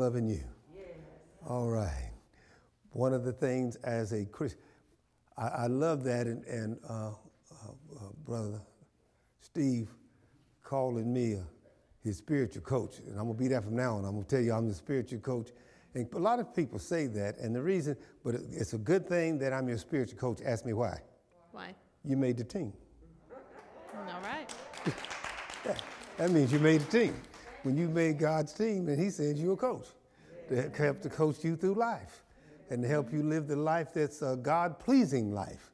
Loving you. All right. One of the things as a Christian, I, love that, and, and uh, uh, uh, brother Steve calling me a, his spiritual coach, and I'm gonna be that from now on. I'm gonna tell you I'm the spiritual coach, and a lot of people say that, and the reason, but it's a good thing that I'm your spiritual coach. Ask me why. Why? You made the team. All right. Yeah, that means you made the team. When you made God's team, and He sends you're a coach to help to coach you through life and to help you live the life that's a God pleasing life.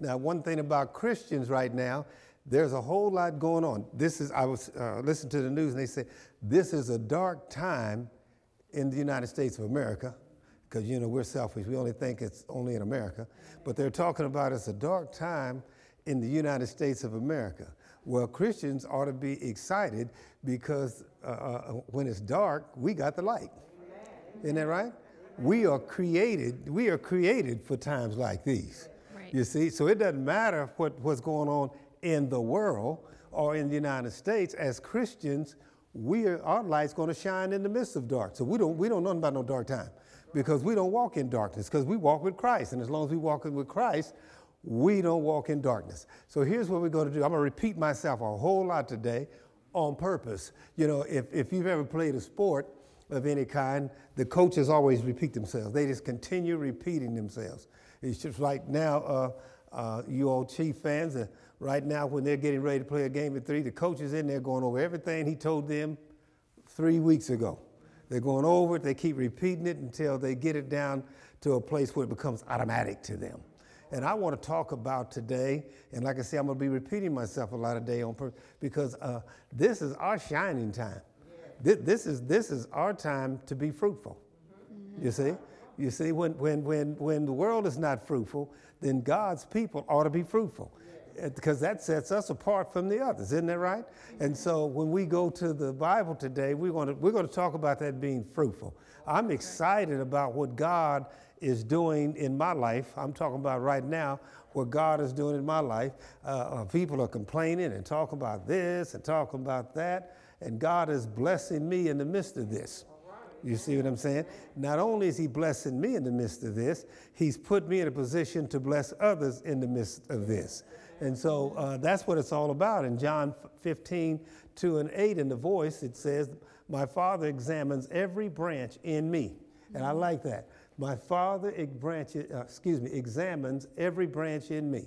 Now, one thing about Christians right now, there's a whole lot going on. This is, I was uh, listening to the news and they say, this is a dark time in the United States of America, because, you know, we're selfish. We only think it's only in America. But they're talking about it's a dark time in the United States of America. Well, Christians ought to be excited because uh, uh, when it's dark, we got the light. Isn't that right? We are created, we are created for times like these. Right. You see, so it doesn't matter what, what's going on in the world or in the United States. As Christians, we are, our light's going to shine in the midst of dark. So we don't we don't know about no dark time because we don't walk in darkness because we walk with Christ. And as long as we walk with Christ, we don't walk in darkness. So here's what we're going to do. I'm going to repeat myself a whole lot today on purpose. You know, if, if you've ever played a sport of any kind, the coaches always repeat themselves. They just continue repeating themselves. It's just right now, uh, uh, you all Chief fans, uh, right now when they're getting ready to play a game at three, the coach is in there going over everything he told them three weeks ago. They're going over it, they keep repeating it until they get it down to a place where it becomes automatic to them. And I want to talk about today, and like I say, I'm going to be repeating myself a lot of day on purpose because uh, this is our shining time. This, this, is, this is our time to be fruitful. You see? You see, when, when, when, when the world is not fruitful, then God's people ought to be fruitful because that sets us apart from the others, isn't that right? And so when we go to the Bible today, we're going to, we're going to talk about that being fruitful. I'm excited about what God is doing in my life. I'm talking about right now what God is doing in my life. Uh, uh, people are complaining and talking about this and talking about that, and God is blessing me in the midst of this. You see what I'm saying? Not only is He blessing me in the midst of this, He's put me in a position to bless others in the midst of this. And so uh, that's what it's all about. In John 15, 2 and 8, in the voice, it says, My Father examines every branch in me. And I like that. My Father branch, uh, excuse me, examines every branch in me.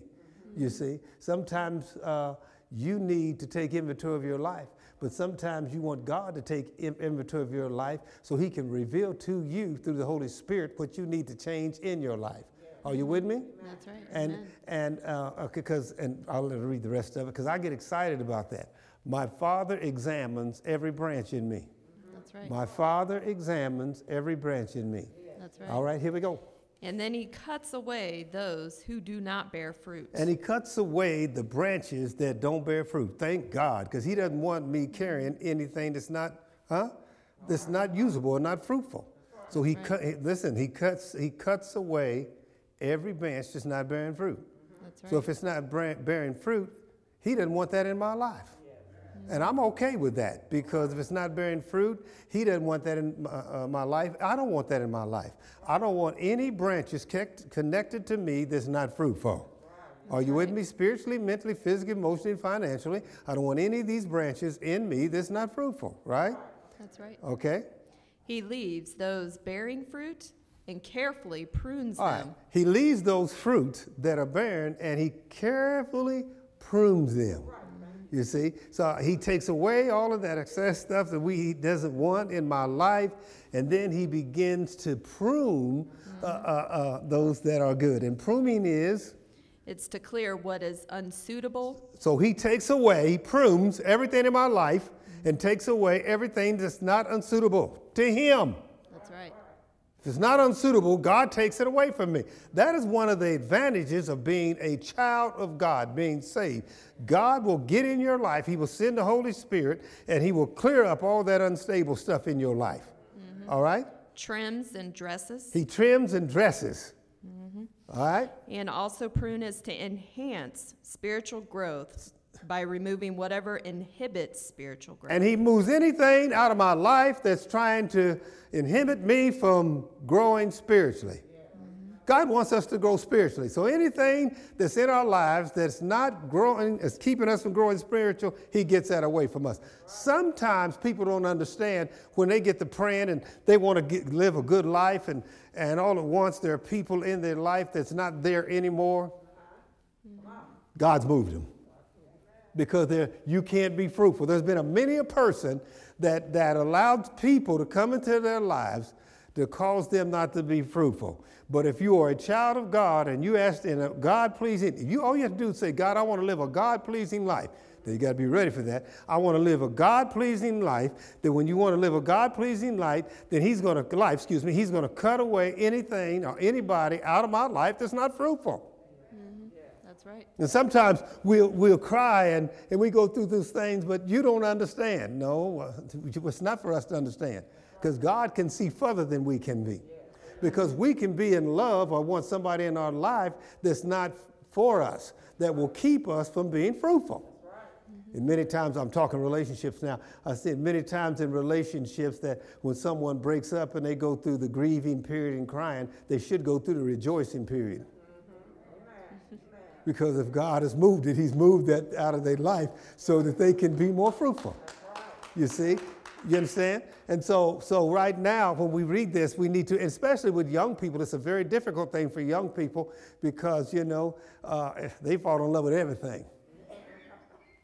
You see, sometimes uh, you need to take inventory of your life, but sometimes you want God to take inventory of your life so He can reveal to you through the Holy Spirit what you need to change in your life. Are you with me? That's right. And Amen. and uh, because and I'll let her read the rest of it because I get excited about that. My Father examines every branch in me. That's right. My Father examines every branch in me. That's right. All right, here we go. And then he cuts away those who do not bear fruit. And he cuts away the branches that don't bear fruit. Thank God, because he doesn't want me carrying anything that's not, huh? That's not usable or not fruitful. So he Right. cut. Listen, he cuts. He cuts away every branch that's not bearing fruit. That's right. So if it's not bearing fruit, he doesn't want that in my life. And I'm okay with that because if it's not bearing fruit, he doesn't want that in my, uh, my life. I don't want that in my life. I don't want any branches kept, connected to me that's not fruitful. Are you with me spiritually, mentally, physically, emotionally, financially? I don't want any of these branches in me that's not fruitful, right? That's right. Okay? He leaves those bearing fruit and carefully prunes All right. them. He leaves those fruits that are barren and he carefully prunes them. You see? So he takes away all of that excess stuff that we he doesn't want in my life, and then he begins to prune uh, uh, uh, those that are good. And pruning is It's to clear what is unsuitable so he takes away, he prunes everything in my life and takes away everything that's not unsuitable to him. If it's not unsuitable, God takes it away from me. That is one of the advantages of being a child of God, being saved. God will get in your life, He will send the Holy Spirit, and He will clear up all that unstable stuff in your life. Mm-hmm. All right? Trims and dresses. He trims and dresses. Mm-hmm. All right? And also prune is to enhance spiritual growth by removing whatever inhibits spiritual growth. And He moves anything out of my life that's trying to inhibit me from growing spiritually. Mm-hmm. God wants us to grow spiritually. So anything that's in our lives that's not growing, is keeping us from growing spiritual, He gets that away from us. Sometimes people don't understand when they get to praying and they want to get, live a good life, and, and all at once there are people in their life that's not there anymore. Mm-hmm. God's moved them because you can't be fruitful. There's been a many a person that, that allowed people to come into their lives to cause them not to be fruitful. But if you are a child of God and you ask in a God pleasing, you all you have to do is say, God, I want to live a God pleasing life. Then you got to be ready for that. I want to live a God pleasing life. Then when you want to live a God pleasing life, then He's going to life, excuse me, He's going to cut away anything or anybody out of my life that's not fruitful. That's right. And sometimes we'll, we'll cry and, and we go through those things, but you don't understand. No, uh, it's not for us to understand because God can see further than we can be. Because we can be in love or want somebody in our life that's not for us, that will keep us from being fruitful. And many times, I'm talking relationships now. I said many times in relationships that when someone breaks up and they go through the grieving period and crying, they should go through the rejoicing period. Because if God has moved it, He's moved that out of their life so that they can be more fruitful. You see? You understand? And so, so right now, when we read this, we need to, especially with young people, it's a very difficult thing for young people because, you know, uh, they fall in love with everything.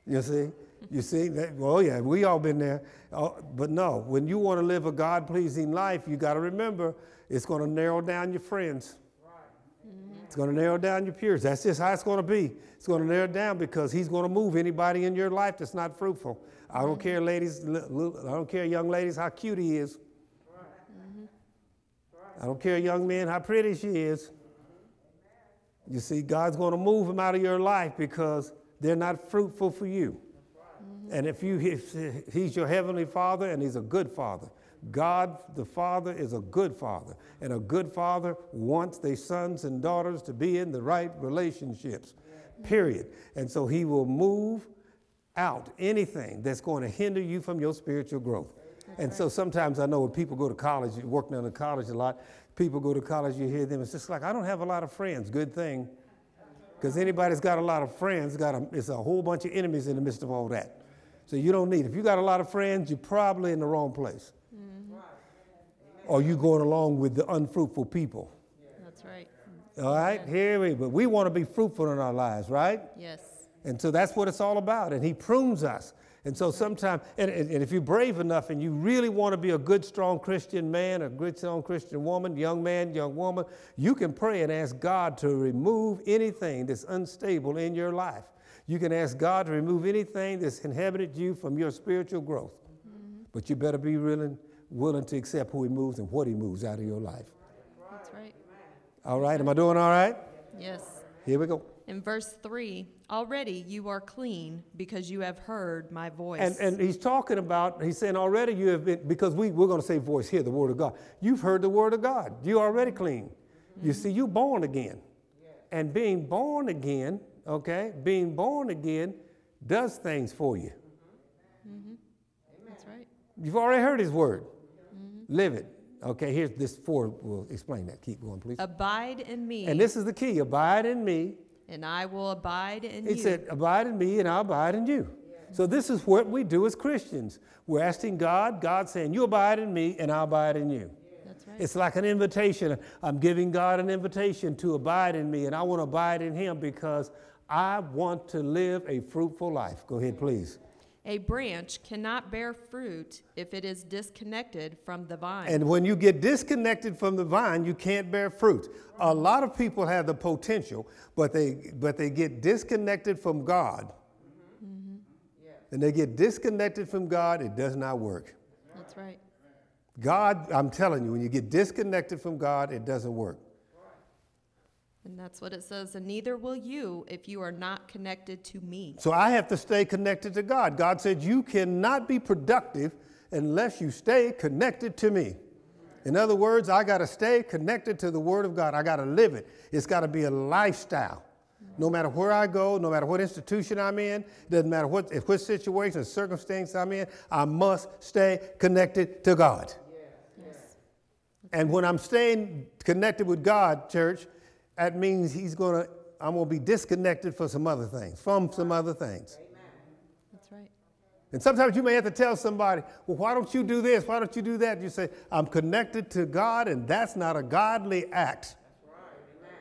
You see? You see? That, Well, yeah, we all been there. Uh, but no, when you want to live a God pleasing life, you got to remember it's going to narrow down your friends. It's going to narrow down your peers. That's just how it's going to be. It's going to narrow down because he's going to move anybody in your life that's not fruitful. I don't care, ladies. I don't care, young ladies, how cute he is. I don't care, young men, how pretty she is. You see, God's going to move them out of your life because they're not fruitful for you. And if you, if he's your heavenly father and he's a good father, God the Father is a good father, and a good father wants their sons and daughters to be in the right relationships, period. And so he will move out anything that's going to hinder you from your spiritual growth. That's and right. so sometimes I know when people go to college, you work down in college a lot, people go to college, you hear them, it's just like, I don't have a lot of friends. Good thing. Because anybody's got a lot of friends, got a, it's a whole bunch of enemies in the midst of all that. So you don't need, if you got a lot of friends, you're probably in the wrong place. Or you going along with the unfruitful people. That's right. All right, yeah. here we, but we want to be fruitful in our lives, right? Yes. And so that's what it's all about. And He prunes us. And so sometimes, and, and, and, if you're brave enough and you really want to be a good, strong Christian man, a good, strong Christian woman, young man, young woman, you can pray and ask God to remove anything that's unstable in your life. You can ask God to remove anything that's inhibited you from your spiritual growth. Mm-hmm. But you better be willing, willing to accept who He moves and what He moves out of your life. That's right. All right. Am I doing all right? Yes. Here we go. In verse 3, already you are clean because you have heard my voice. And, and he's talking about, he's saying already you have been, because we, we're going to say voice here, the word of God. You've heard the word of God. You're already clean. Mm-hmm. You see, you're born again. And being born again, okay, being born again does things for you. Mm-hmm. That's right. You've already heard his word. Live it. Okay, here's this four. We'll explain that. Keep going, please. Abide in me. And this is the key abide in me and I will abide in he you. He said, Abide in me, and I'll abide in you. So, this is what we do as Christians. We're asking God, God saying, You abide in me, and I'll abide in you. That's right. It's like an invitation. I'm giving God an invitation to abide in me, and I want to abide in Him because I want to live a fruitful life. Go ahead, please. A branch cannot bear fruit if it is disconnected from the vine. And when you get disconnected from the vine, you can't bear fruit. A lot of people have the potential, but they but they get disconnected from God. Mm-hmm. And they get disconnected from God, it does not work. That's right. God, I'm telling you, when you get disconnected from God, it doesn't work. And that's what it says. And neither will you if you are not connected to me. So I have to stay connected to God. God said, You cannot be productive unless you stay connected to me. In other words, I got to stay connected to the Word of God. I got to live it. It's got to be a lifestyle. No matter where I go, no matter what institution I'm in, doesn't matter what, if what situation or circumstance I'm in, I must stay connected to God. Yes. And when I'm staying connected with God, church, that means He's gonna, I'm gonna be disconnected for some other things, from some other things. That's right. And sometimes you may have to tell somebody, well, why don't you do this? Why don't you do that? You say, I'm connected to God, and that's not a godly act. That's right.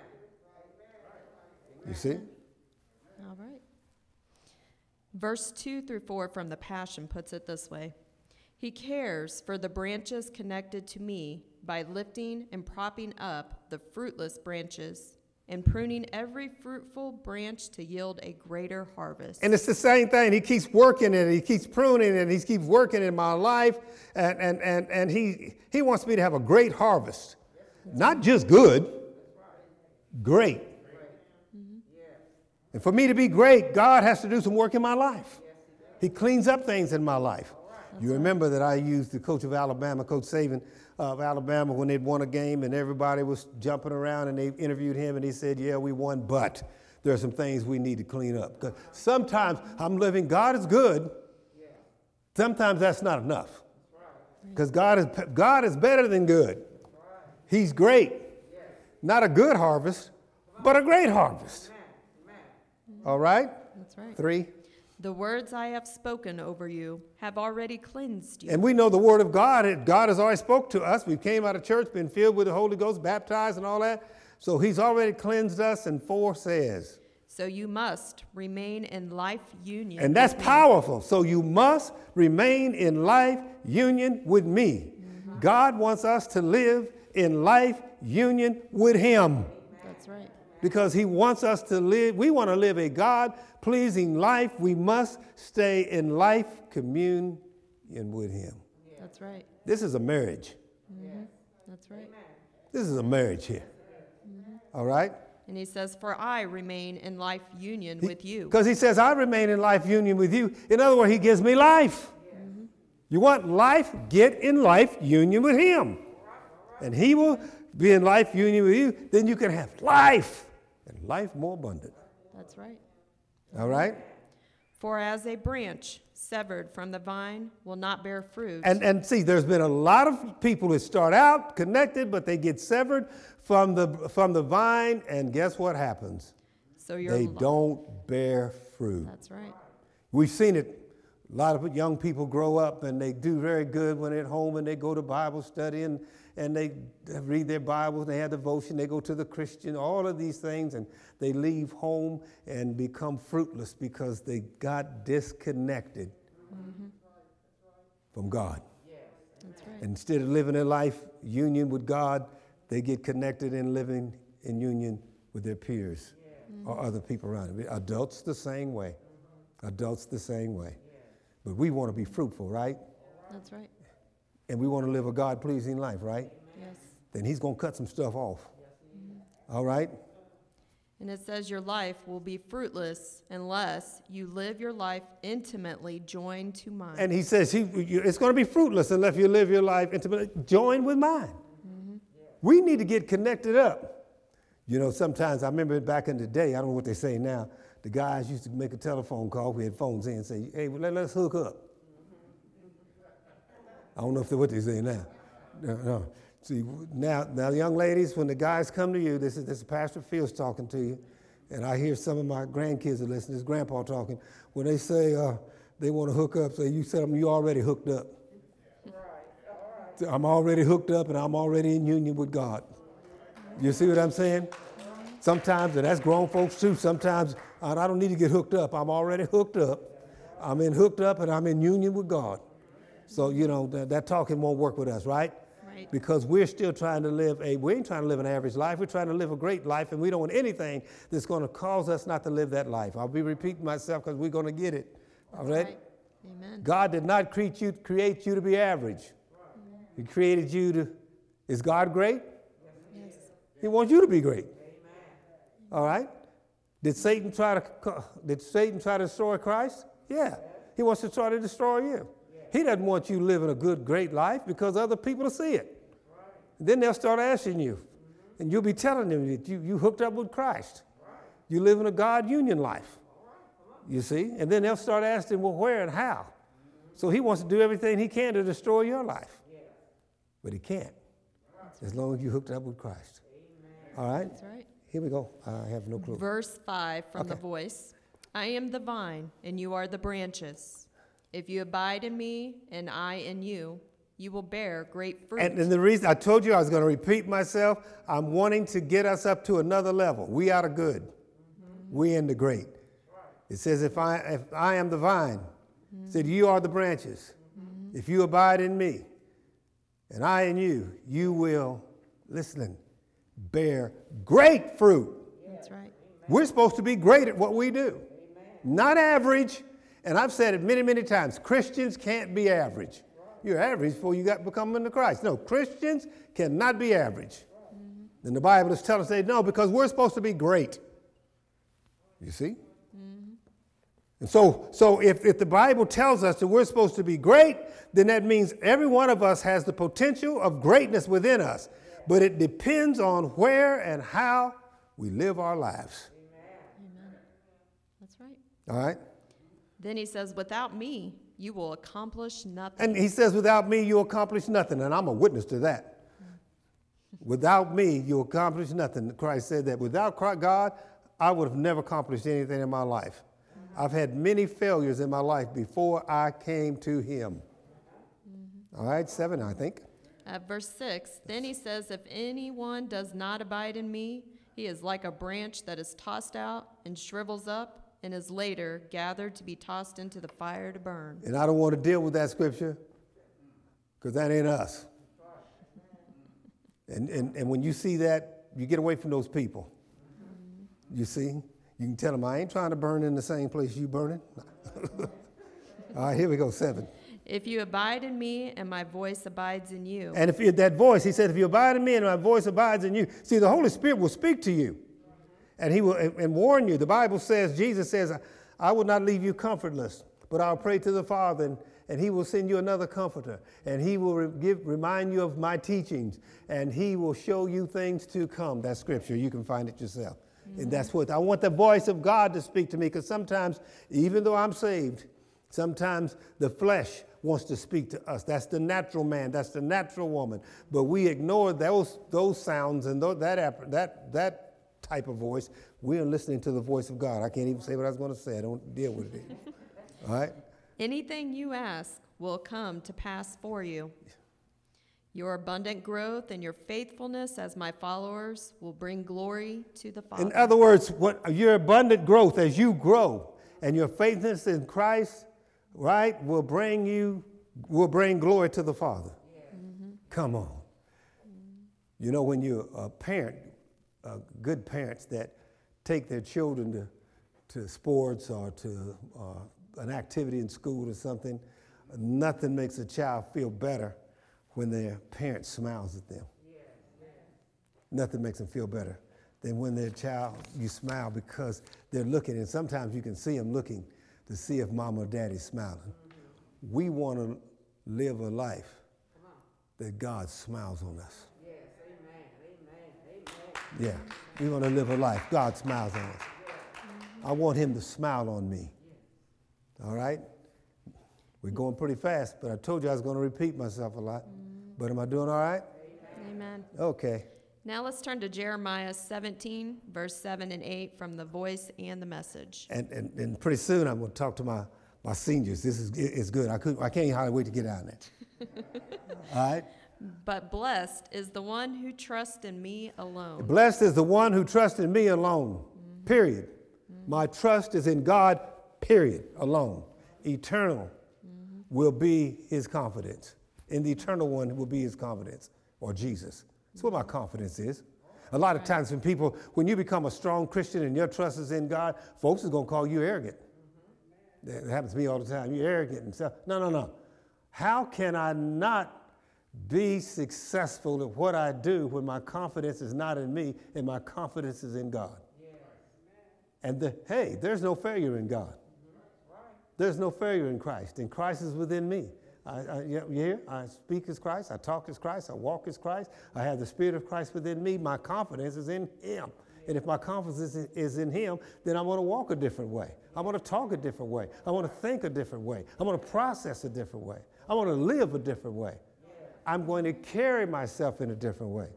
Amen. You see? All right. Verse 2 through 4 from the Passion puts it this way He cares for the branches connected to me by lifting and propping up the fruitless branches and pruning every fruitful branch to yield a greater harvest. And it's the same thing. He keeps working it. He keeps pruning it. He keeps working in my life. And, and, and, and he, he wants me to have a great harvest. Not just good, great. And for me to be great, God has to do some work in my life. He cleans up things in my life. You remember that I used the coach of Alabama, Coach Saban of Alabama, when they'd won a game and everybody was jumping around and they interviewed him and he said, Yeah, we won, but there are some things we need to clean up. Because sometimes I'm living, God is good. Sometimes that's not enough. Because God is, God is better than good. He's great. Not a good harvest, but a great harvest. All right? That's right. Three. The words I have spoken over you have already cleansed you. And we know the word of God. God has already spoke to us. We came out of church, been filled with the Holy Ghost, baptized and all that. So he's already cleansed us. And four says. So you must remain in life union. And that's powerful. So you must remain in life union with me. Mm-hmm. God wants us to live in life union with him. Because he wants us to live we want to live a god pleasing life. We must stay in life communion with him. That's right. this is a marriage. Mm-hmm. That's right. this is a marriage here. Mm-hmm. All right? And he says, For I remain in life union with you. because he says i remain in life union with you. In other words he gives me life. Mm-hmm. You want life? Get in life union with him. And he will be in life union with you. Then you can have life and life more abundant That's right. all right For as a branch severed from the vine will not bear fruit. And, and see, there's been a lot of people who start out connected, but they get severed from the, from the vine, and guess what happens? so your They don't bear fruit. That's right. We've seen it. A lot of young people grow up and they do very good when they're at home and they go to Bible study and, and they read their Bibles, they have devotion, they go to the Christian, all of these things, and they leave home and become fruitless because they got disconnected from God. That's right. Instead of living their life union with God, they get connected and living in union with their peers or other people around them. Adults the same way. Adults the same way. But we want to be fruitful, right? That's right. And we want to live a God pleasing life, right? Yes. Then He's going to cut some stuff off. All right? And it says your life will be fruitless unless you live your life intimately joined to mine. And He says he, it's going to be fruitless unless you live your life intimately. joined with mine. Mhm. We need to get connected up. You know, sometimes I remember back in the day, I don't know what they say now, the guys used to make a telephone call. We had phones in and say, hey, well, let, us hook up. I don't know if they're what they say now. No, no. See, now, now, young ladies, when the guys come to you, this is, this is Pastor Fields talking to you, and I hear some of my grandkids are listening, this grandpa talking. When they say uh, they want to hook up, say, you them you already hooked up. I'm already hooked up and I'm already in union with God. You see what I'm saying? Sometimes, and that's grown folks too, sometimes I don't need to get hooked up. I'm already hooked up. I'm in hooked up and I'm in union with God. So, you know, that, that talking won't work with us, right? Right. Because we're still trying to live a, we ain't trying to live an average life. We're trying to live a great life and we don't want anything that's going to cause us not to live that life. I'll be repeating myself because we're going to get it. All right? Right. Amen. God did not create you, create you to be average. He created you to, is God great? Yes. He wants you to be great. Amen. All right? Did Satan try to did Satan try to destroy Christ? Yeah. He wants to try to destroy you. He doesn't want you living a good, great life because other people will see it. Then they'll start asking you. And you'll be telling them that you, you hooked up with Christ. You live in a God union life. You see? And then they'll start asking, well, where and how? So he wants to do everything he can to destroy your life. But he can't. As long as you're hooked up with Christ. All right? That's right. Here we go. I have no clue. Verse 5 from the voice I am the vine, and you are the branches. If you abide in me, and I in you, you will bear great fruit. And, and the reason I told you I was going to repeat myself, I'm wanting to get us up to another level. We are the good. Mm-hmm. We in the great. It says, if I, if I am the vine, it said, you are the branches. Mm-hmm. If you abide in me, and I in you, you will, listen, bear great fruit. That's right. We're supposed to be great at what we do, not average. And I've said it many, many times Christians can't be average. You're average before you got become into Christ. No, Christians cannot be average. Mm-hmm. And the Bible is telling us, they no, because we're supposed to be great. You see? Mm-hmm. And so, so if, if the Bible tells us that we're supposed to be great, then that means every one of us has the potential of greatness within us. But it depends on where and how we live our lives. That's right. All right? Then he says, Without me, you will accomplish nothing. And he says, without me, you accomplish nothing. And I'm a witness to that. Without me, you accomplish nothing. Christ said that. Without Christ- God, I would have never accomplished anything in my life. I've had many failures in my life before I came to him. All right, seven, I think. At verse 6, then he says, If anyone does not abide in me, he is like a branch that is tossed out and shrivels up and is later gathered to be tossed into the fire to burn. And I don't want to deal with that scripture because that ain't us. And, and, and when you see that, you get away from those people. You see? You can tell them, I ain't trying to burn in the same place you burning. All right, here we go, seven. If you abide in me and my voice abides in you, And if you, that voice, he said, if you abide in me and my voice abides in you, see, the Holy Spirit will speak to you and he will and, warn you. The Bible says, Jesus says, I will not leave you comfortless, but I'll pray to the Father and, and he will send you another comforter and he will re- give, remind you of my teachings and he will show you things to come. That's scripture. You can find it yourself. And mm. that's what I want the voice of God to speak to me because sometimes, even though I'm saved, Sometimes the flesh wants to speak to us. That's the natural man. That's the natural woman. But we ignore those, those sounds and that, that, that type of voice. We are listening to the voice of God. I can't even say what I was going to say. I don't deal with it. All right? anything you ask will come to pass for you. Your abundant growth and your faithfulness as my followers will bring glory to the Father. In other words, what your abundant growth as you grow and your faithfulness in Christ, right, will bring you will bring glory to the Father. Come on. You know, when you're a parent, uh, good parents that take their children to, to sports or to uh, an activity in school or something, nothing makes a child feel better when their parent smiles at them. Nothing makes them feel better than when their child, you smile because they're looking, and sometimes you can see them looking to see if mom or daddy's smiling. We want to live a life that God smiles on us. Yeah, we want to live a life God smiles on us. I want Him to smile on me. All right? We're going pretty fast, but I told you I was going to repeat myself a lot. But am I doing all right? Amen. Okay. Now let's turn to Jeremiah 17, verse 7 and 8 from the voice and the message. And, and, and pretty soon I'm going to talk to my, my seniors. This is it's good. I, could, I can't hardly wait to get out of there. All right? But blessed is the one who trusts in me alone. Blessed is the one who trusts in me alone, period. My trust is in God, period, alone. Eternal will be his confidence. In the eternal one will be his confidence, or Jesus. That's what my confidence is. A lot of times when people, when you become a strong Christian and your trust is in God, folks is going to call you arrogant. That happens to me all the time. You're arrogant and stuff. No, no, no. How can I not be successful at what I do when my confidence is not in me and my confidence is in God? And the, hey, there's no failure in God. There's no failure in Christ, and Christ is within me. I, I, you hear? I speak as Christ, I talk as Christ, I walk as Christ, I have the Spirit of Christ within me. My confidence is in Him. And if my confidence is, is in Him, then I'm going to walk a different way. I'm going to talk a different way. I'm going to think a different way. I'm going to process a different way. I'm going to live a different way. I'm going to carry myself in a different way.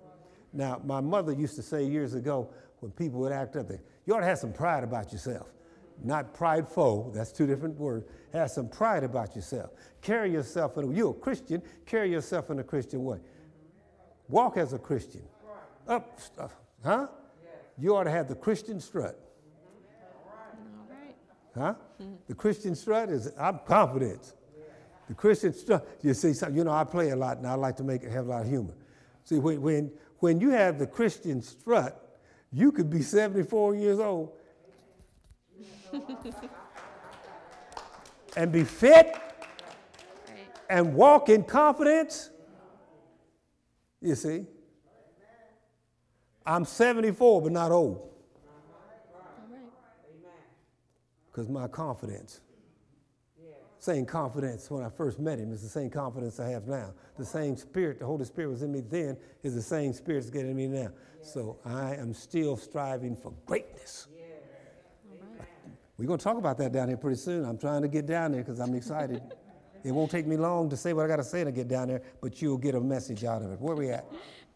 Now, my mother used to say years ago when people would act up, there, you ought to have some pride about yourself. Not prideful, that's two different words. Have some pride about yourself. Carry yourself in a, you're a Christian, carry yourself in a Christian way. Walk as a Christian. Up, uh, huh? You ought to have the Christian strut. All right. Huh? The Christian strut is, I'm confident. The Christian strut, you see, some, you know, I play a lot and I like to make it have a lot of humor. See, when, when, when you have the Christian strut, you could be 74 years old and be fit and walk in confidence. You see? I'm 74, but not old, because my confidence, same confidence when I first met him, is the same confidence I have now. The same spirit, the Holy Spirit was in me then, is the same spirit that's getting in me now. So I am still striving for greatness. Right. We're going to talk about that down here pretty soon. I'm trying to get down there because I'm excited. it won't take me long to say what I got to say to get down there, but you'll get a message out of it. Where we at?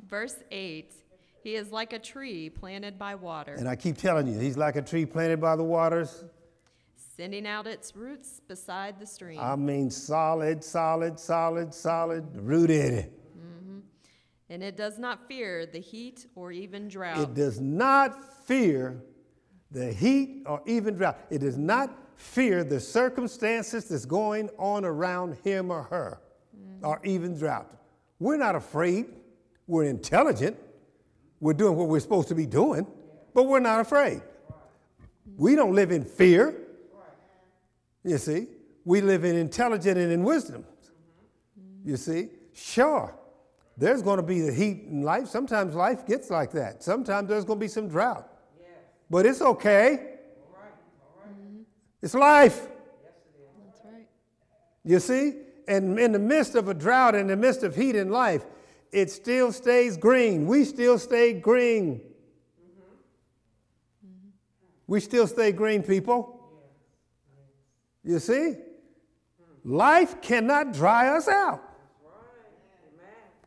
Verse 8 He is like a tree planted by water, And I keep telling you, he's like a tree planted by the waters. Sending out its roots beside the stream. I mean, solid, solid, solid, solid, rooted. Mm-hmm. and it does not fear the heat or even drought. It does not fear the heat or even drought. It does not fear the circumstances that's going on around him or her mm-hmm. or even drought. We're not afraid. We're intelligent. We're doing what we're supposed to be doing, but we're not afraid. We don't live in fear. You see, we live in intelligence and in wisdom. You see, sure, there's going to be the heat in life. Sometimes life gets like that. Sometimes there's going to be some drought. Yeah. But it's okay. All right. All right. It's life. That's right. You see? And in the midst of a drought, in the midst of heat in life, it still stays green. We still stay green. Mm-hmm. We still stay green, people. You see? Life cannot dry us out.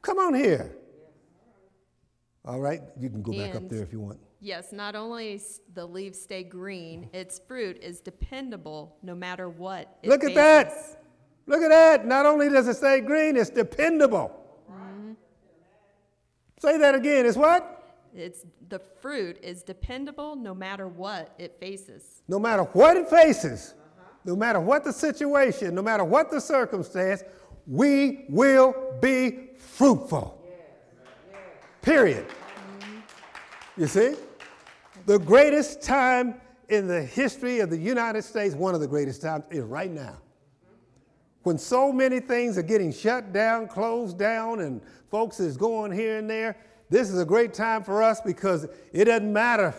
Come on here. All right, you can go back up there if you want. Yes, not only the leaves stay green, its fruit is dependable no matter what. it Look at that. Look at that. Not only does it stay green, it's dependable. Mm-hmm. Say that again. It's what? It's the fruit is dependable no matter what it faces. No matter what it faces, no matter what the situation, no matter what the circumstance, we will be fruitful. Period. You see? The greatest time in the history of the United States, one of the greatest times, is right now. When so many things are getting shut down, closed down, and folks is going here and there, this is a great time for us because it doesn't matter.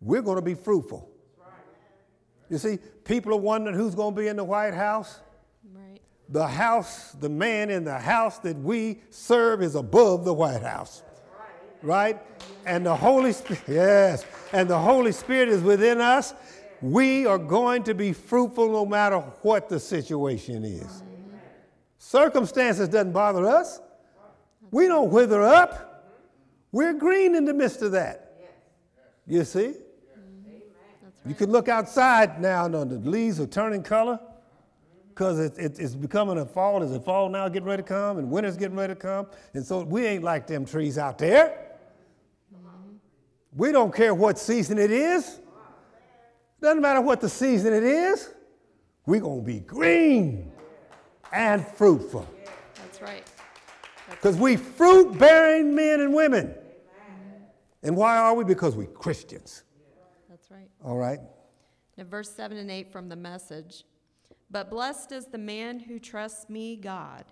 We're going to be fruitful. You see, people are wondering who's going to be in the White House. Right. The house, the man in the house that we serve is above the White House. Right? And the Holy Spirit, yes, and the Holy Spirit is within us. We are going to be fruitful no matter what the situation is. Circumstances doesn't bother us. We don't wither up. We're green in the midst of that. You see? You can look outside now, and the leaves are turning color because it, it, it's becoming a fall. Is it fall now getting ready to come? And winter's getting ready to come. And so we ain't like them trees out there. We don't care what season it is. Doesn't matter what the season it is. We're going to be green and fruitful That's right. because we fruit bearing men and women. And why are we? Because we're Christians. Right. All right? Now, verse 7 and 8 from the message. But blessed is the man who trusts me, God,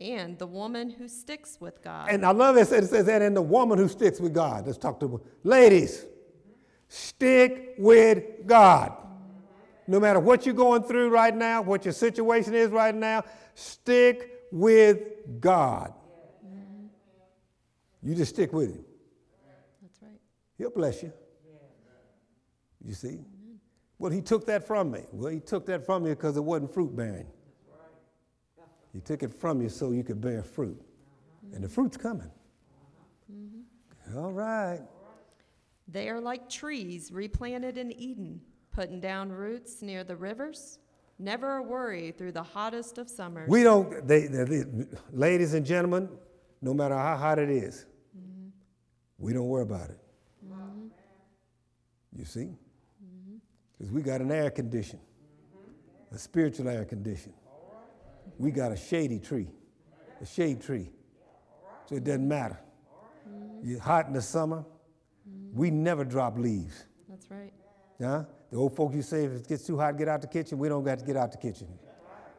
and the woman who sticks with God. And I love it. It says, and in the woman who sticks with God. Let's talk to ladies. Stick with God. No matter what you're going through right now, what your situation is right now, stick with God. You just stick with Him. That's right. He'll bless you. You see? Well, he took that from me. Well, he took that from me because it wasn't fruit bearing. He took it from you so you could bear fruit. And the fruit's coming. Mm-hmm. All right. They are like trees replanted in Eden, putting down roots near the rivers. Never a worry through the hottest of summers. We don't, they, they, they- ladies and gentlemen, no matter how hot it is, mm-hmm. we don't worry about it. Mm-hmm. You see? Because we got an air condition, a spiritual air condition. We got a shady tree, a shade tree. So it doesn't matter. You're hot in the summer, we never drop leaves. That's right. Yeah? The old folks you say if it gets too hot, get out the kitchen. We don't got to get out the kitchen.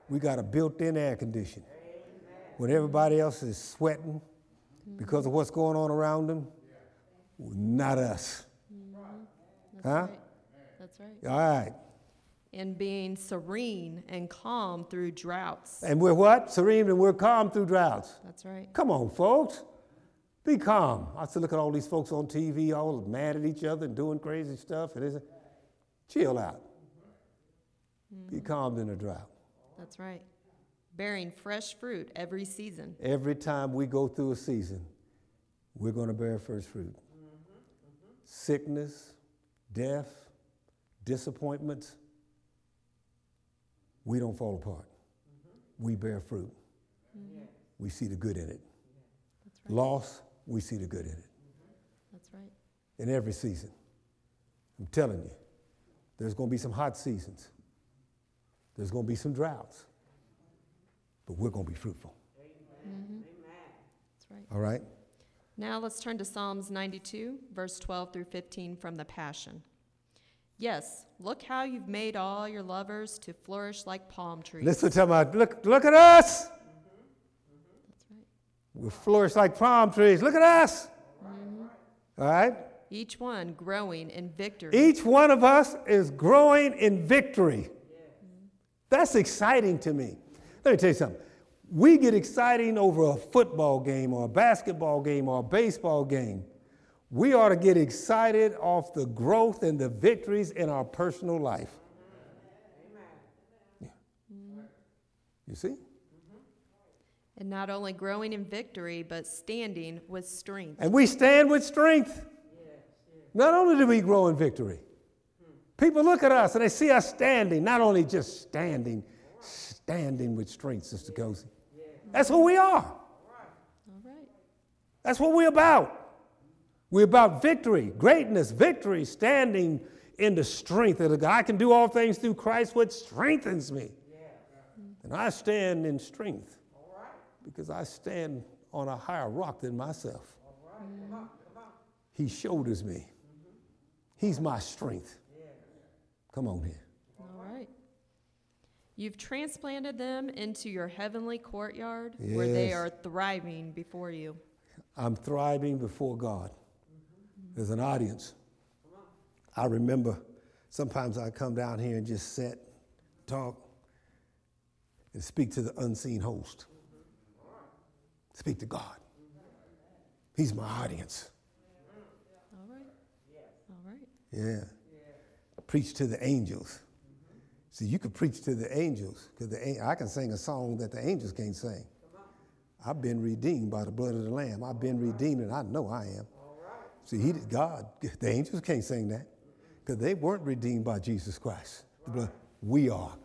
We got a built-in air condition. When everybody else is sweating because of what's going on around them, not us. Mm-hmm. Huh? right. Right. All right. And being serene and calm through droughts. And we're what? Serene and we're calm through droughts. That's right. Come on, folks. Be calm. I still look at all these folks on TV all mad at each other and doing crazy stuff. And it's, chill out. Be mm-hmm. calm in a drought. That's right. Bearing fresh fruit every season. Every time we go through a season, we're going to bear first fruit. Mm-hmm, mm-hmm. Sickness, death, disappointments, we don't fall apart. Mm-hmm. We bear fruit. Mm-hmm. We see the good in it. That's right. Loss, we see the good in it. Mm-hmm. That's right. In every season. I'm telling you, there's going to be some hot seasons. There's going to be some droughts. But we're going to be fruitful. That's right. All right? Now let's turn to Psalms 92, verse 12 through 15 from the Passion. Yes, look how you've made all your lovers to flourish like palm trees. Listen to my look, look at us. That's right. We flourish like palm trees. Look at us. Mm-hmm. All right? Each one growing in victory. Each one of us is growing in victory. That's exciting to me. Let me tell you something. We get exciting over a football game or a basketball game or a baseball game. We ought to get excited off the growth and the victories in our personal life. Yeah. You see? Mm-hmm. and not only growing in victory, but standing with strength. And we stand with strength. Not only do we grow in victory, hmm. people look at us and they see us standing, not only just standing, standing with strength, Sister Cozy. That's who we are. All right. That's what we're about. We're about victory, greatness, victory, standing in the strength of the God. I can do all things through Christ, which strengthens me. And I stand in strength because I stand on a higher rock than myself. He shoulders me. He's my strength. Come on here. All right. You've transplanted them into your heavenly courtyard where they are thriving before you. I'm thriving before God. There's an audience. I remember sometimes I come down here and just sit, talk, and speak to the unseen host. Speak to God. He's my audience. All right. All right. Yeah. Preach to the angels. See, you could preach to the angels because I can sing a song that the angels can't sing. I've been redeemed by the blood of the Lamb. I've been redeemed, and I know I am. See, he, did, God, the angels can't sing that because they weren't redeemed by Jesus Christ. We are.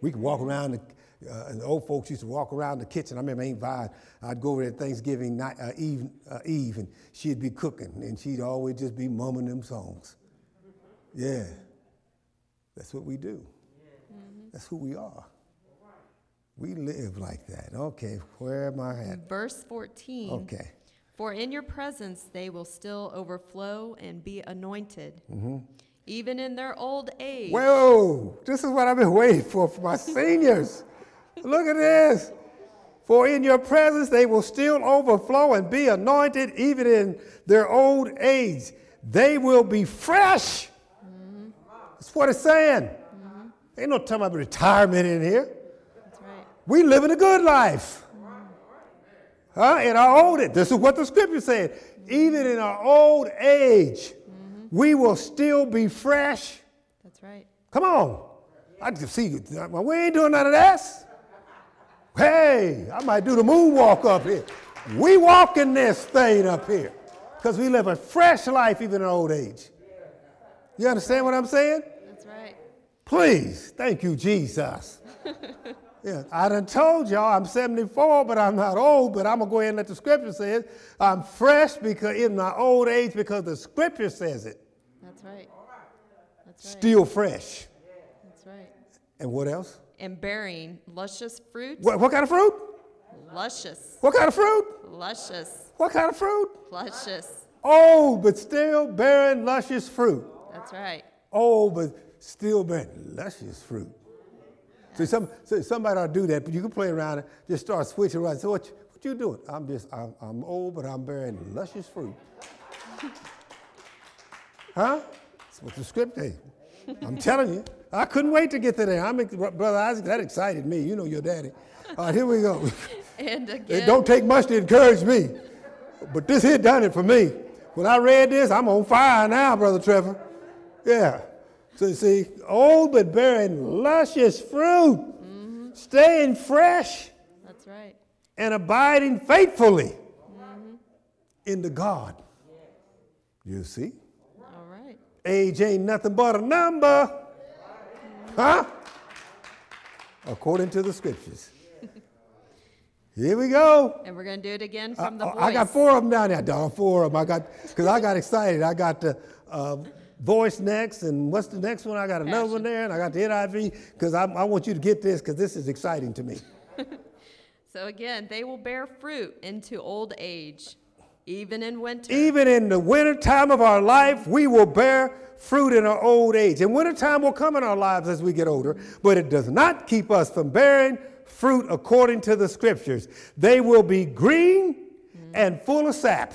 We can walk around, the, uh, and the old folks used to walk around the kitchen. I remember Aunt Vi, I'd go over there Thanksgiving night, uh, Eve, uh, Eve, and she'd be cooking, and she'd always just be mumming them songs. Yeah. That's what we do. That's who we are. We live like that. Okay, where am I at? Verse 14. Okay. For in your presence they will still overflow and be anointed, Mm-hmm. even in their old age. Whoa, this is what I've been waiting for for my seniors. Look at this. For in your presence they will still overflow and be anointed even in their old age. They will be fresh. That's what it's saying. Ain't no talking about retirement in here. That's right. We living a good life. Huh? In our old age. This is what the scripture said. Even in our old age, mm-hmm. we will still be fresh. That's right. Come on. I can see you. We ain't doing none of this. Hey, I might do the moonwalk up here. We walking this thing up here because we live a fresh life even in old age. You understand what I'm saying? That's right. Please, thank you, Jesus. yeah, I done told y'all I'm 74, but I'm not old, but I'm gonna go ahead and let the scripture say it. I'm fresh because in my old age because the scripture says it. That's right. That's right. Still fresh. That's right. And what else? And bearing luscious fruit. What, what kind of fruit? Luscious. What kind of fruit? Luscious. What kind of fruit? Luscious. Old, but still bearing luscious fruit. That's right. Old, but still bearing luscious fruit. See, some, so somebody ought to do that, but you can play around and just start switching around. So what, you- what you doing? I'm just, I'm, I'm old, but I'm bearing luscious fruit. huh? That's what the script is. I'm telling you. I couldn't wait to get to there. I'm, Brother Isaac, that excited me. You know your daddy. All right, here we go. And again, It don't take much to encourage me, but this here done it for me. When I read this, I'm on fire now, Brother Trevor. Yeah. So you see, old but bearing luscious fruit, mm-hmm. staying fresh That's right. and abiding faithfully mm-hmm. in the God. You see, All right. age ain't nothing but a number, huh? According to the scriptures. Here we go. And we're going to do it again I, from the voice. I got four of them down there, dog. Four of them. I got because I got excited. I got the uh, um, voice next, and what's the next one? I got another one there, and I got the NIV because I, I want you to get this because this is exciting to me. So again, they will bear fruit into old age, even in winter. Even in the winter time of our life, we will bear fruit in our old age. And winter time will come in our lives as we get older, but it does not keep us from bearing fruit according to the scriptures. They will be green and full of sap.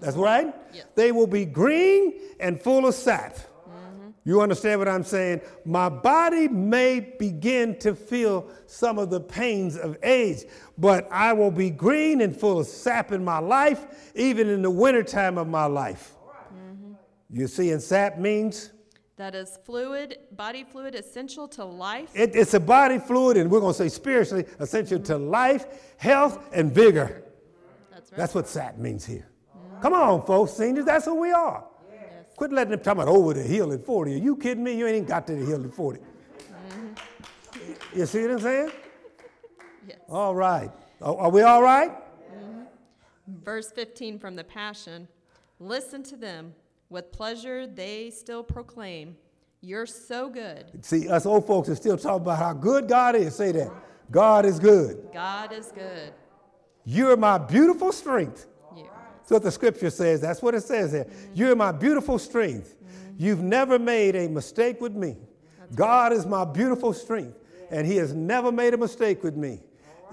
That's right? Yeah. They will be green and full of sap. Mm-hmm. You understand what I'm saying? My body may begin to feel some of the pains of age, but I will be green and full of sap in my life, even in the wintertime of my life. Mm-hmm. You see, and sap means That is fluid, body fluid essential to life. it- it's a body fluid, and we're going to say spiritually essential to life, health, and vigor. That's right. That's what sap means here. Come on, folks, seniors, that's who we are. Yes. Quit letting them talk about over the hill at 40. Are you kidding me? You ain't even got to the hill at 40. Mm-hmm. You see what I'm saying? Yes. All right. Are, are we all right? Mm-hmm. Verse 15 from the Passion Listen to them. With pleasure, they still proclaim, You're so good. See, us old folks are still talking about how good God is. Say that. God is good. God is good. You're my beautiful strength. That's what the scripture says. That's what it says there. You're my beautiful strength. You've never made a mistake with me. God is my beautiful strength, and He has never made a mistake with me.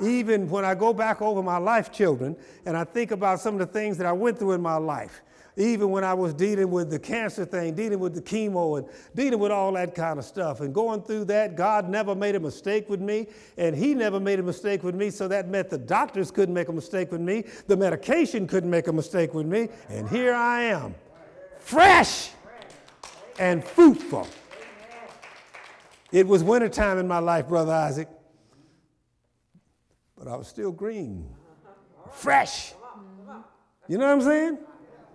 Even when I go back over my life, children, and I think about some of the things that I went through in my life, even when I was dealing with the cancer thing, dealing with the chemo, and dealing with all that kind of stuff, and going through that, God never made a mistake with me, and He never made a mistake with me, so that meant the doctors couldn't make a mistake with me, the medication couldn't make a mistake with me, and here I am, fresh and fruitful. It was wintertime in my life, Brother Isaac, but I was still green, fresh. You know what I'm saying?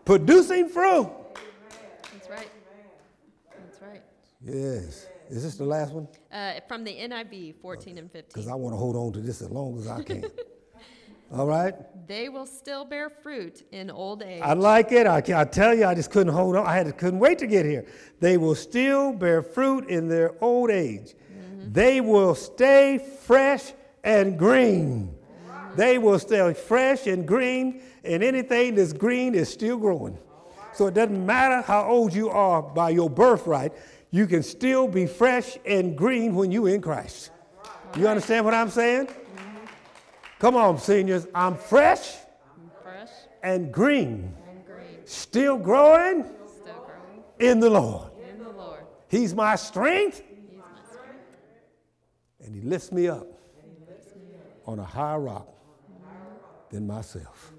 Producing fruit. That's right. That's right. Yes. Is this the last one? Uh, from the NIV 14 and 15. Because I want to hold on to this as long as I can. All right? They will still bear fruit in old age. I like it. I, I tell you, I just couldn't hold on. I had couldn't wait to get here. They will still bear fruit in their old age. They will stay fresh and green. They will stay fresh and green, and anything that's green is still growing. So it doesn't matter how old you are by your birthright, you can still be fresh and green when you're in Christ. You understand what I'm saying? Come on, seniors. I'm fresh and green, still growing in the Lord. He's my strength. and He lifts me up on a high rock. Than myself.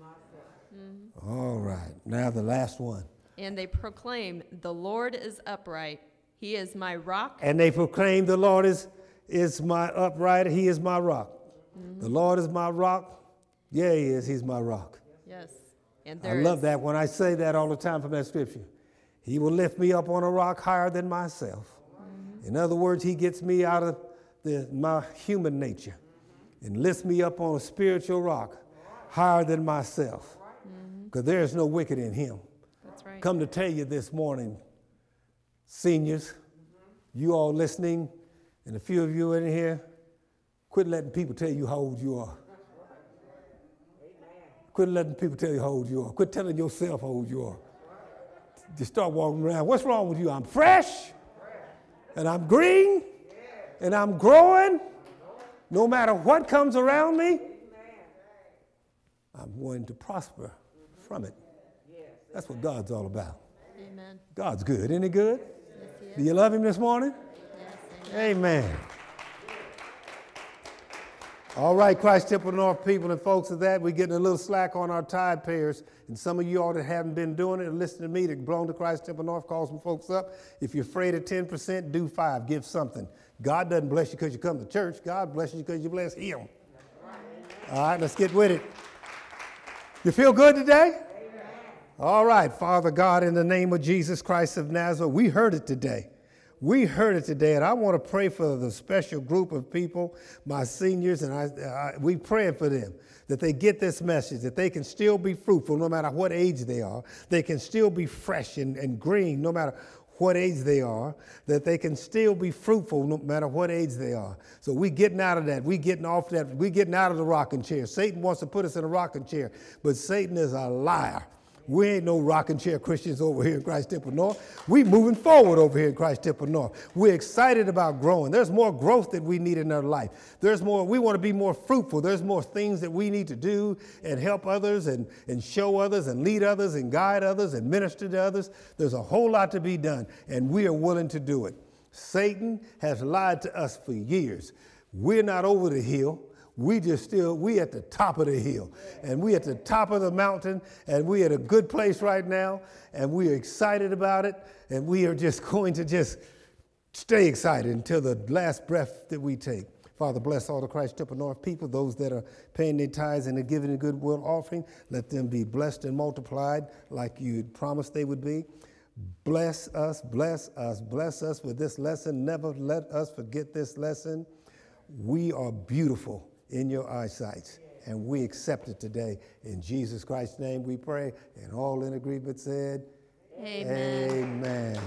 Mm-hmm. All right. Now the last one. And they proclaim, The Lord is upright. He is my rock. And they proclaim, The Lord is, is my upright. He is my rock. Mm-hmm. The Lord is my rock. Yeah, He is. He's my rock. Yes. And I there love is- that when I say that all the time from that scripture. He will lift me up on a rock higher than myself. Mm-hmm. In other words, He gets me out of the, my human nature and lifts me up on a spiritual rock higher than myself. Mm-hmm. Because there is no wicked in Him. That's right. Come to tell you this morning, seniors, mm-hmm. you all listening, and a few of you in here, quit letting people tell you how old you are. Quit letting people tell you how old you are. Quit telling yourself how old you are. Just start walking around. What's wrong with you? I'm fresh, and I'm green, and I'm growing. No matter what comes around me, I'm going to prosper mm-hmm. from it. That's what God's all about. Amen. God's good. Isn't he good? Yes, Do you love him this morning? Yes, amen. Amen. All right, Christ Temple North people and folks of that, we're getting a little slack on our tide payers. And some of you all that haven't been doing it and listening to me that belong to Christ Temple North, call some folks up. If you're afraid of 10%, do five. Give something. God doesn't bless you because you come to church. God blesses you because you bless him. All right, let's get with it. You feel good today? All right, Father God, in the name of Jesus Christ of Nazareth, we heard it today. We heard it today, and I want to pray for the special group of people, my seniors, and I, I, we praying for them that they get this message, that they can still be fruitful no matter what age they are. They can still be fresh and, and green no matter what age they are, that they can still be fruitful no matter what age they are. So we getting out of that. We getting off that. We getting out of the rocking chair. Satan wants to put us in a rocking chair, but Satan is a liar. We ain't no rocking chair Christians over here in Christ Temple North. We moving forward over here in Christ Temple North. We're excited about growing. There's more growth that we need in our life. There's more, we want to be more fruitful. There's more things that we need to do and help others and, and show others and lead others and guide others and minister to others. There's a whole lot to be done, and we are willing to do it. Satan has lied to us for years. We're not over the hill we just still we at the top of the hill. And we at the top of the mountain. And we at a good place right now. And we are excited about it. And we are just going to just stay excited until the last breath that we take. Father bless all the christ temple north people those that are paying their tithes and are giving a goodwill offering. Let them be blessed and multiplied like you promised they would be. Bless us bless us bless us with this lesson. Never let us forget this lesson. We are beautiful in your eyesight. And we accept it today. In Jesus Christ's name we pray. And all in agreement said, Amen. Amen.